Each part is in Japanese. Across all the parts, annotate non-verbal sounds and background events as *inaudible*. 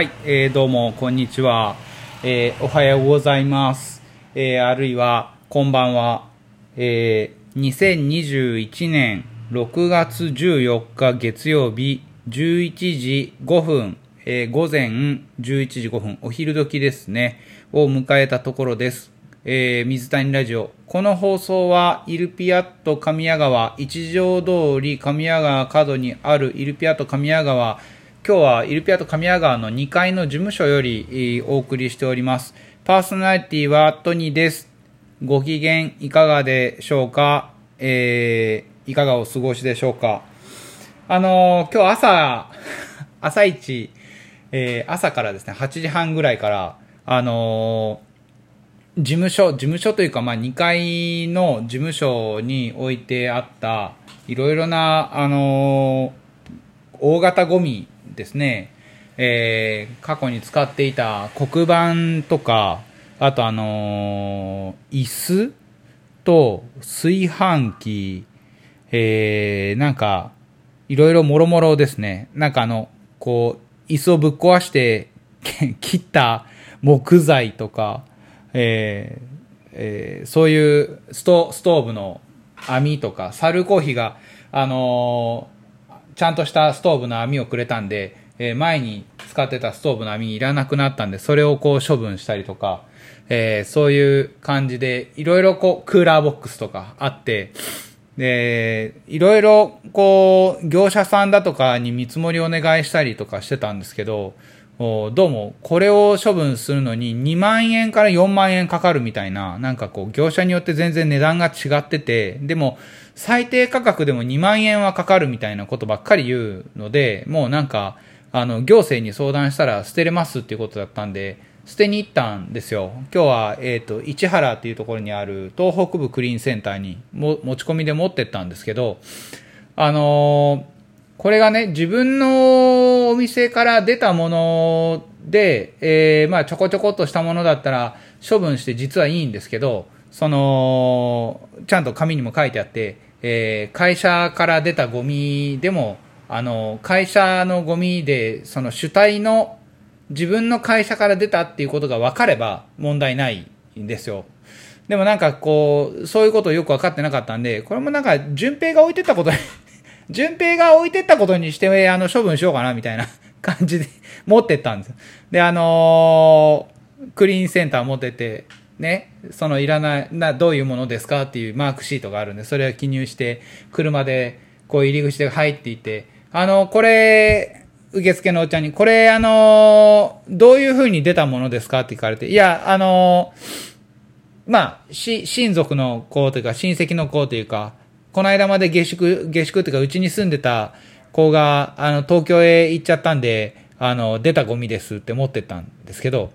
はい、えーどうも、こんにちは。えーおはようございます。えーあるいは、こんばんは。えー2021年6月14日月曜日11時5分、えー午前11時5分、お昼時ですね、を迎えたところです。えー水谷ラジオ。この放送は、イルピアット神谷川、一条通り神谷川角にあるイルピアット神谷川、今日はイルピアット神谷川の2階の事務所よりお送りしております。パーソナリティはトニーです。ご機嫌いかがでしょうか？えーいかがお過ごしでしょうか？あのー今日朝、*laughs* 朝一、えー朝からですね、8時半ぐらいから、あのー事務所、事務所というか、まあ、2階の事務所に置いてあった、いろいろな、あのー大型ゴミですね、えー過去に使っていた黒板とか、あとあのー椅子と炊飯器、えーなんか、いろいろもろもろですね。なんかあの、こう、椅子をぶっ壊して *laughs* 切った木材とか、えーえーそういうストストーブの網とか、サルコーヒーが、あのーちゃんとしたストーブの網をくれたんで、えー前に使ってたストーブの網いらなくなったんで、それをこう処分したりとか、えーそういう感じで、いろいろこう、クーラーボックスとかあって、で、いろいろこう、業者さんだとかに見積もりお願いしたりとかしてたんですけど、どうもこれを処分するのに2万円から4万円かかるみたいな、なんかこう業者によって全然値段が違ってて、でも最低価格でも2万円はかかるみたいなことばっかり言うので、もうなんか、あの、行政に相談したら捨てれますっていうことだったんで、捨てに行ったんですよ。今日は、えっ、と、市原っていうところにある東北部クリーンセンターにも持ち込みで持ってったんですけど、あのーこれがね、自分のお店から出たもので、えーまあちょこちょこっとしたものだったら処分して実はいいんですけど、その、ちゃんと紙にも書いてあって、えー会社から出たゴミでも、あの、会社のゴミで、その主体の自分の会社から出たっていうことが分かれば問題ないんですよ。でもなんかこう、そういうことをよく分かってなかったんで、これもなんか、順平が置いてったことに、順平が置いてったことにして、あの、処分しようかな、みたいな *laughs* 感じで *laughs* 持ってったんです。で、あのークリーンセンター持ってて、ね、そのいらない、な、どういうものですかっていうマークシートがあるんで、それを記入して、車で、こう入り口で入っていて、あの、これ、受付のおっちゃんに、これ、あのーどういう風に出たものですかって聞かれて、いや、あのーまあ、し、親族の子というか、親戚の子というか、この間まで下宿、下宿というか、うちに住んでた子が、あの、東京へ行っちゃったんで、あの、出たゴミですって持ってったんですけど、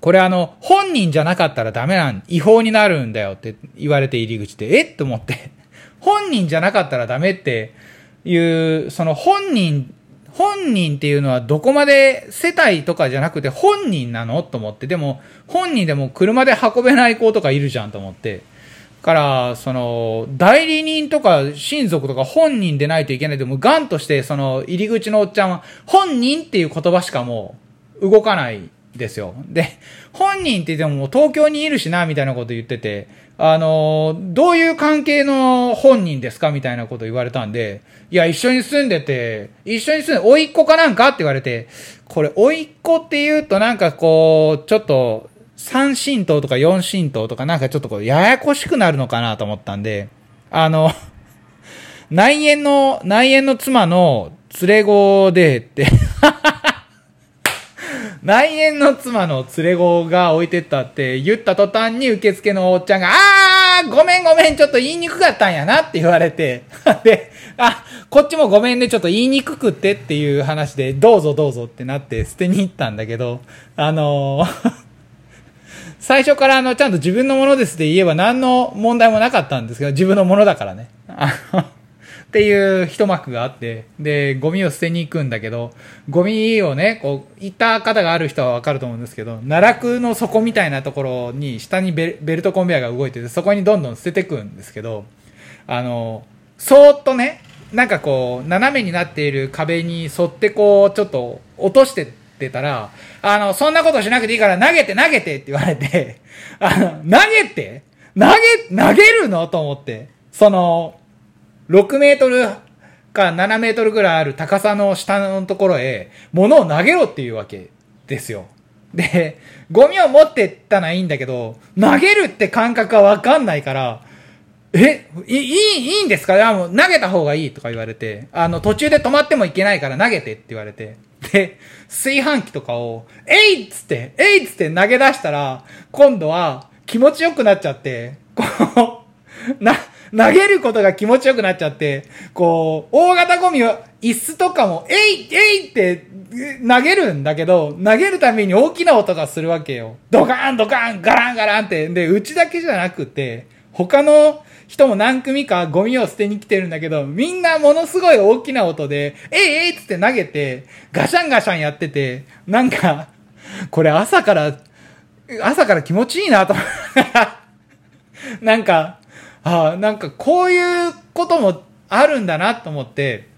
これあの、本人じゃなかったらダメなん、違法になるんだよって言われて入り口で、えっと思って、本人じゃなかったらダメっていう、その本人、本人っていうのはどこまで世帯とかじゃなくて本人なの？と思って、でも本人でも車で運べない子とかいるじゃんと思って、から、その、代理人とか親族とか本人でないといけないでも、ガンとして、その、入り口のおっちゃんは、本人っていう言葉しかもう、動かないですよ。で、本人って言ってもも東京にいるしな、みたいなこと言ってて、あの、どういう関係の本人ですかみたいなこと言われたんで、いや、一緒に住んでて、一緒に住んで、甥いっ子かなんかって言われて、これ、甥いっ子って言うとなんかこう、ちょっと、三神道とか四神道とかなんかちょっとこう、ややこしくなるのかなと思ったんで、あの、*laughs* 内縁の、内縁の妻の連れ子でって、*laughs* 内縁の妻の連れ子が置いてったって言った途端に受付のおっちゃんが、あーごめんごめん、ちょっと言いにくかったんやなって言われて、*laughs* で、あ、こっちもごめんね、ちょっと言いにくくってっていう話で、どうぞどうぞってなって捨てに行ったんだけど、あのー最初からあの、ちゃんと自分のものですって言えば何の問題もなかったんですけど、自分のものだからね。あのっていう一幕があって、で、ゴミを捨てに行くんだけど、ゴミをね、こう、行った方がある人はわかると思うんですけど、奈落の底みたいなところに、下にベルベルトコンベヤが動いてて、そこにどんどん捨てていくんですけど、あの、そーっとね、なんかこう、斜めになっている壁に沿ってこう、ちょっと落としてってたら、あの、そんなことしなくていいから投げて投げてって言われて、*laughs* あの、投げて投げ、投げるの？と思って。その、6メートルか7メートルぐらいある高さの下のところへ、物を投げろっていうわけですよ。で、ゴミを持ってったらいいんだけど、投げるって感覚はわかんないから、え、いい、いいんですか？あもう投げた方がいいとか言われて、あの、途中で止まってもいけないから投げてって言われて、で、炊飯器とかを、えいっつって、えいっつって投げ出したら、今度は気持ちよくなっちゃって、こう、*laughs* な、投げることが気持ちよくなっちゃって、こう、大型ゴミは、椅子とかも、えいえいって投げるんだけど、投げるために大きな音がするわけよ。ドカーンドカーンガランガランって。で、うちだけじゃなくて、他の人も何組かゴミを捨てに来てるんだけど、みんなものすごい大きな音で、えいえいっつって投げて、ガシャンガシャンやってて、なんか、これ朝から、朝から気持ちいいなと思 *laughs* なんか、ああ、なんかこういうこともあるんだなと思って、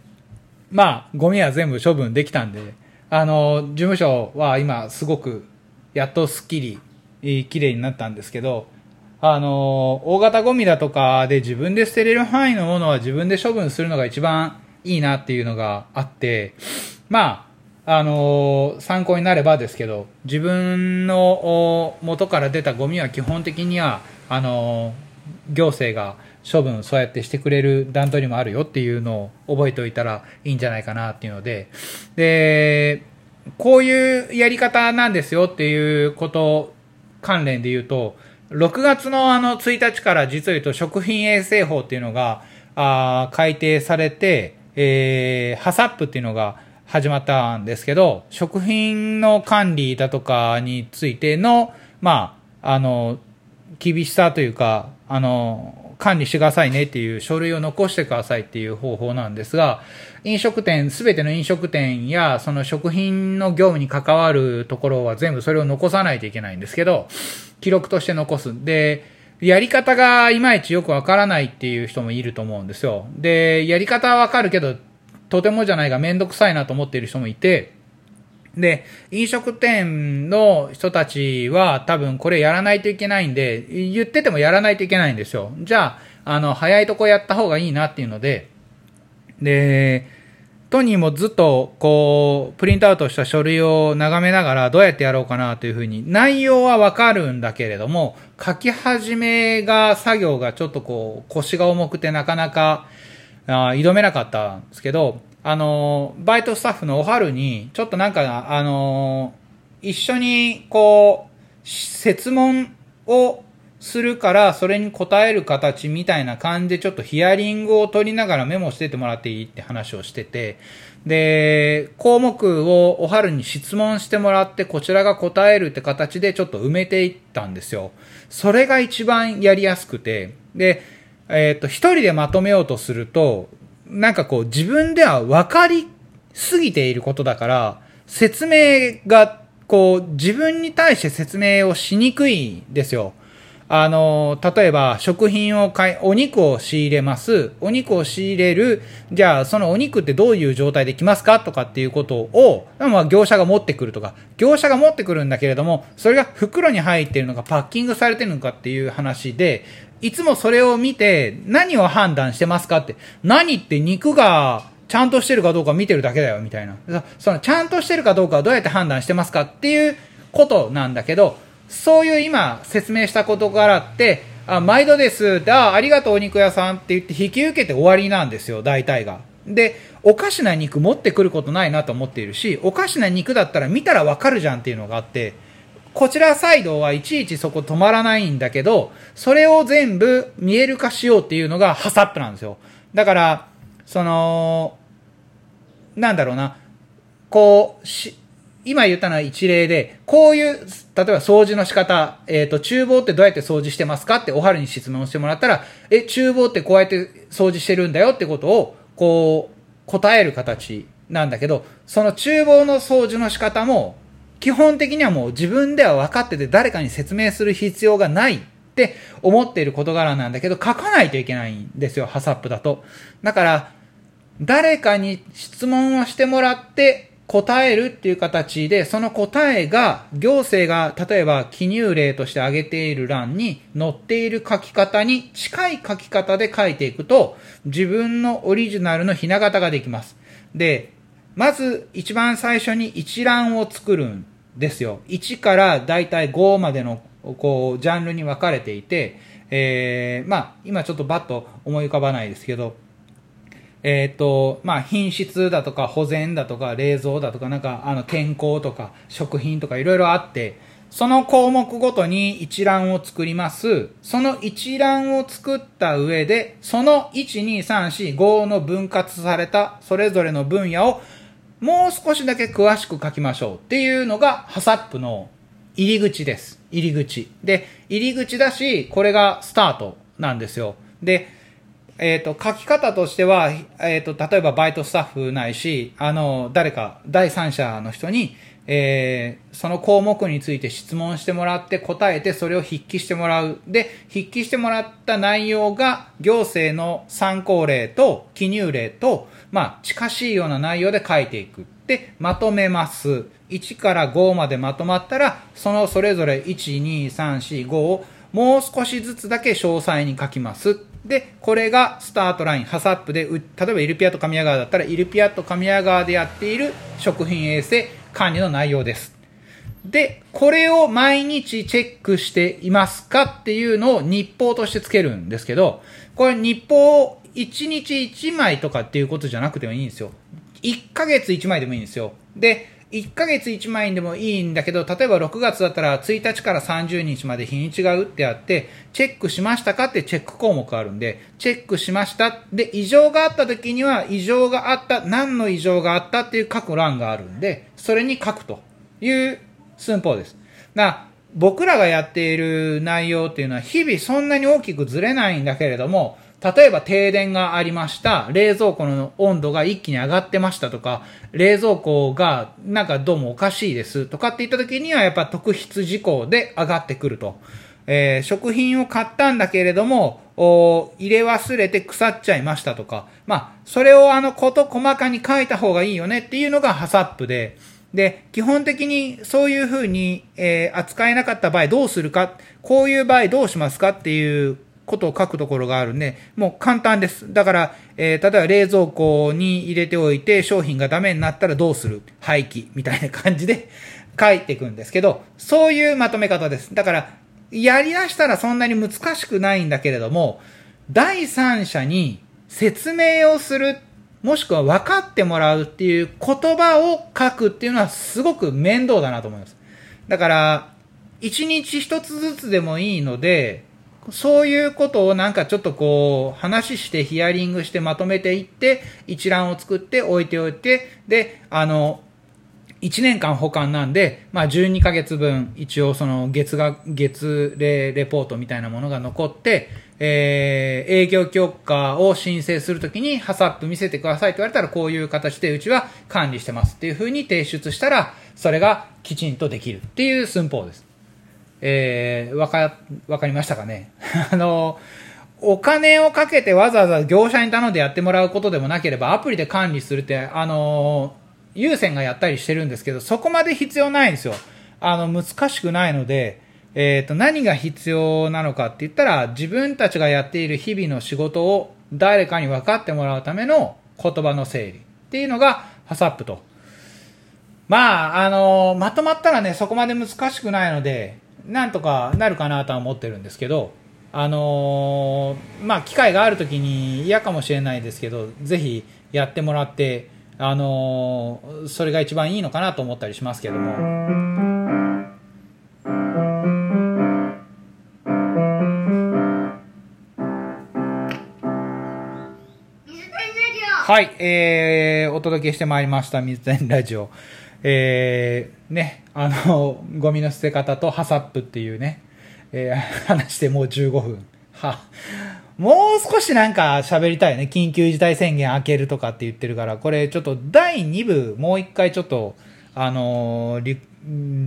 まあ、ゴミは全部処分できたんで、あの、事務所は今すごく、やっとスッキリ、綺麗になったんですけど、あの、大型ゴミだとかで自分で捨てれる範囲のものは自分で処分するのが一番いいなっていうのがあって、まあ、あの、参考になればですけど、自分の元から出たゴミは基本的には、あの、行政が処分そうやってしてくれる段取りもあるよっていうのを覚えておいたらいいんじゃないかなっていうので、で、こういうやり方なんですよっていうこと関連で言うと、6月のあの1日から実を言うと食品衛生法っていうのがあ改定されて、えー、ハサップっていうのが始まったんですけど、食品の管理だとかについての、まあ、あの、厳しさというか、あの、管理してくださいねっていう書類を残してくださいっていう方法なんですが、飲食店、すべての飲食店や、その食品の業務に関わるところは全部それを残さないといけないんですけど、記録として残す。で、やり方がいまいちよくわからないっていう人もいると思うんですよ。で、やり方はわかるけど、とてもじゃないがめんどくさいなと思っている人もいて、で、飲食店の人たちは多分これやらないといけないんで、言っててもやらないといけないんですよ。じゃあ、あの、早いとこやった方がいいなっていうので、で、トニーもずっとこう、プリントアウトした書類を眺めながらどうやってやろうかなというふうに、内容はわかるんだけれども、書き始めが、作業がちょっとこう、腰が重くてなかなか、あ挑めなかったんですけど、あの、バイトスタッフのおはるに、ちょっとなんか、あの、一緒に、こう、設問をするから、それに答える形みたいな感じで、ちょっとヒアリングを取りながらメモしててもらっていいって話をしてて、で、項目をおはるに質問してもらって、こちらが答えるって形でちょっと埋めていったんですよ。それが一番やりやすくて、で、えっ、ー、と、一人でまとめようとすると、なんかこう自分では分かりすぎていることだから、説明がこう自分に対して説明をしにくいんですよ。あの、例えば食品を買い、お肉を仕入れます。お肉を仕入れる。じゃあそのお肉ってどういう状態で来ますかとかっていうことを、まあ業者が持ってくるとか、業者が持ってくるんだけれども、それが袋に入っているのかパッキングされてるのかっていう話で、いつもそれを見て何を判断してますかって、何って肉がちゃんとしてるかどうか見てるだけだよみたいな。そのちゃんとしてるかどうかはどうやって判断してますかっていうことなんだけど、そういう今説明したことからって、あ、毎度です。あ、ありがとうお肉屋さんって言って引き受けて終わりなんですよ、大体が。で、おかしな肉持ってくることないなと思っているし、おかしな肉だったら見たらわかるじゃんっていうのがあって、こちらサイドはいちいちそこ止まらないんだけど、それを全部見える化しようっていうのがハサップなんですよ。だから、その、なんだろうな、こう、し、今言ったのは一例で、こういう、例えば掃除の仕方、えっ、ー、と、厨房ってどうやって掃除してますかってお春に質問してもらったら、え、厨房ってこうやって掃除してるんだよってことを、こう、答える形なんだけど、その厨房の掃除の仕方も、基本的にはもう自分では分かってて誰かに説明する必要がないって思っている事柄なんだけど、書かないといけないんですよ、ハサップだと。だから、誰かに質問をしてもらって、答えるっていう形で、その答えが行政が例えば記入例として挙げている欄に載っている書き方に近い書き方で書いていくと、自分のオリジナルのひな形ができます。で、まず一番最初に一覧を作るんですよ。1からだいたい5までのこうジャンルに分かれていて、えー、まあ今ちょっとバッと思い浮かばないですけど、えっ、ー、と、まあ、品質だとか保全だとか冷蔵だとかなんかあの健康とか食品とかいろいろあって、その項目ごとに一覧を作ります。その一覧を作った上で、その1、2、3、4、5の分割されたそれぞれの分野をもう少しだけ詳しく書きましょうっていうのがハサップの入り口です。入り口。で、入り口だし、これがスタートなんですよ。で、えっ、ー、と、書き方としては、えっ、ー、と、例えばバイトスタッフないし、あの、誰か、第三者の人に、えー、その項目について質問してもらって答えてそれを筆記してもらう。で、筆記してもらった内容が行政の参考例と記入例と、まあ、近しいような内容で書いていく。で、まとめます。1から5までまとまったら、そのそれぞれ1、2、3、4、5をもう少しずつだけ詳細に書きます。で、これがスタートライン、ハサップで、例えばイルピアット神谷川だったら、イルピアット神谷川でやっている食品衛生管理の内容です。で、これを毎日チェックしていますかっていうのを日報としてつけるんですけど、これ日報を1日1枚とかっていうことじゃなくてもいいんですよ。1ヶ月1枚でもいいんですよ。で、1ヶ月1枚でもいいんだけど、例えば6月だったら1日から30日まで日にちが打ってあって、チェックしましたかってチェック項目あるんで、チェックしました。で、異常があった時には、異常があった、何の異常があったっていう書く欄があるんで、それに書くという寸法です。だ僕らがやっている内容っていうのは日々そんなに大きくずれないんだけれども、例えば停電がありました。冷蔵庫の温度が一気に上がってましたとか、冷蔵庫がなんかどうもおかしいですとかって言った時にはやっぱ特筆事項で上がってくると。えー、食品を買ったんだけれども、入れ忘れて腐っちゃいましたとか、まあ、それをあの、こと細かに書いた方がいいよねっていうのがハサップで、で、基本的にそういうふうに、えー、扱えなかった場合どうするか、こういう場合どうしますかっていうことを書くところがあるんで、もう簡単です。だから、えー、例えば冷蔵庫に入れておいて商品がダメになったらどうする？廃棄みたいな感じで *laughs* 書いていくんですけど、そういうまとめ方です。だから、やり出したらそんなに難しくないんだけれども、第三者に説明をする、もしくは分かってもらうっていう言葉を書くっていうのはすごく面倒だなと思います。だから、一日一つずつでもいいので、そういうことをなんかちょっとこう、話してヒアリングしてまとめていって、一覧を作って置いておいて、で、あの、1年間保管なんで、まあ12ヶ月分、一応その月が、月例レポートみたいなものが残って、えー、営業許可を申請するときに、ハサップ見せてくださいって言われたら、こういう形でうちは管理してますっていうふうに提出したら、それがきちんとできるっていう寸法です。えー、わか、わかりましたかね？*laughs* あの、お金をかけてわざわざ業者に頼んでやってもらうことでもなければ、アプリで管理するって、あの、優先がやったりしてるんですけど、そこまで必要ないんですよ。あの、難しくないので、えっ、ー、と、何が必要なのかって言ったら、自分たちがやっている日々の仕事を誰かに分かってもらうための言葉の整理っていうのが、ハサップと。まあ、あの、まとまったらね、そこまで難しくないので、なんとかなるかなとは思ってるんですけど、あのー、まあ、機会がある時に嫌かもしれないですけど、ぜひやってもらって、あのー、それが一番いいのかなと思ったりしますけども。はい、えー、お届けしてまいりました、水谷ラジオ。えー、ね、あの、*laughs* ゴミの捨て方とハサップっていうね、えー、話してもう15分。は、もう少しなんか喋りたいね。緊急事態宣言開けるとかって言ってるから、これちょっと第2部、もう一回ちょっと、あのー、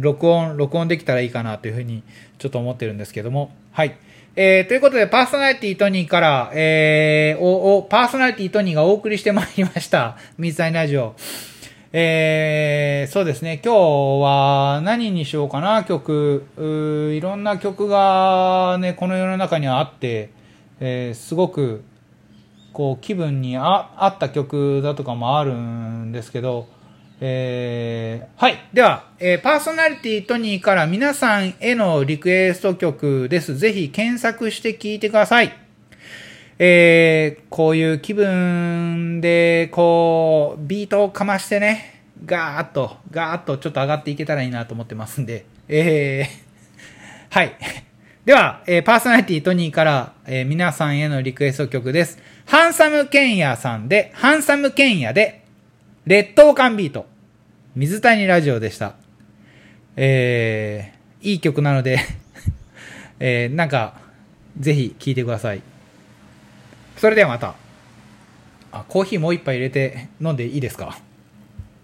録音、録音できたらいいかなというふうにちょっと思ってるんですけども。はい。えー、ということで、パーソナリティトニーから、えー、お、お、パーソナリティトニーがお送りしてまいりました。*laughs* 水谷ラジオ。えー、そうですね、今日は何にしようかな、曲。いろんな曲がね、この世の中にはあって、えー、すごく、こう、気分にあ合った曲だとかもあるんですけど、えー、はい。では、えー、パーソナリティトニーから皆さんへのリクエスト曲です。ぜひ検索して聴いてください。えー、こういう気分で、こう、ビートをかましてね、ガーッと、ガーッとちょっと上がっていけたらいいなと思ってますんで、えー、*laughs* はい。では、えー、パーソナリティトニーから、えー、皆さんへのリクエスト曲です。ハンサムケンヤさんで、ハンサムケンヤで、劣等感ビート。水谷ラジオでした。えー、いい曲なので *laughs* えー、なんか、ぜひ聴いてください。それではまた。あ、コーヒーもう一杯入れて飲んでいいですか？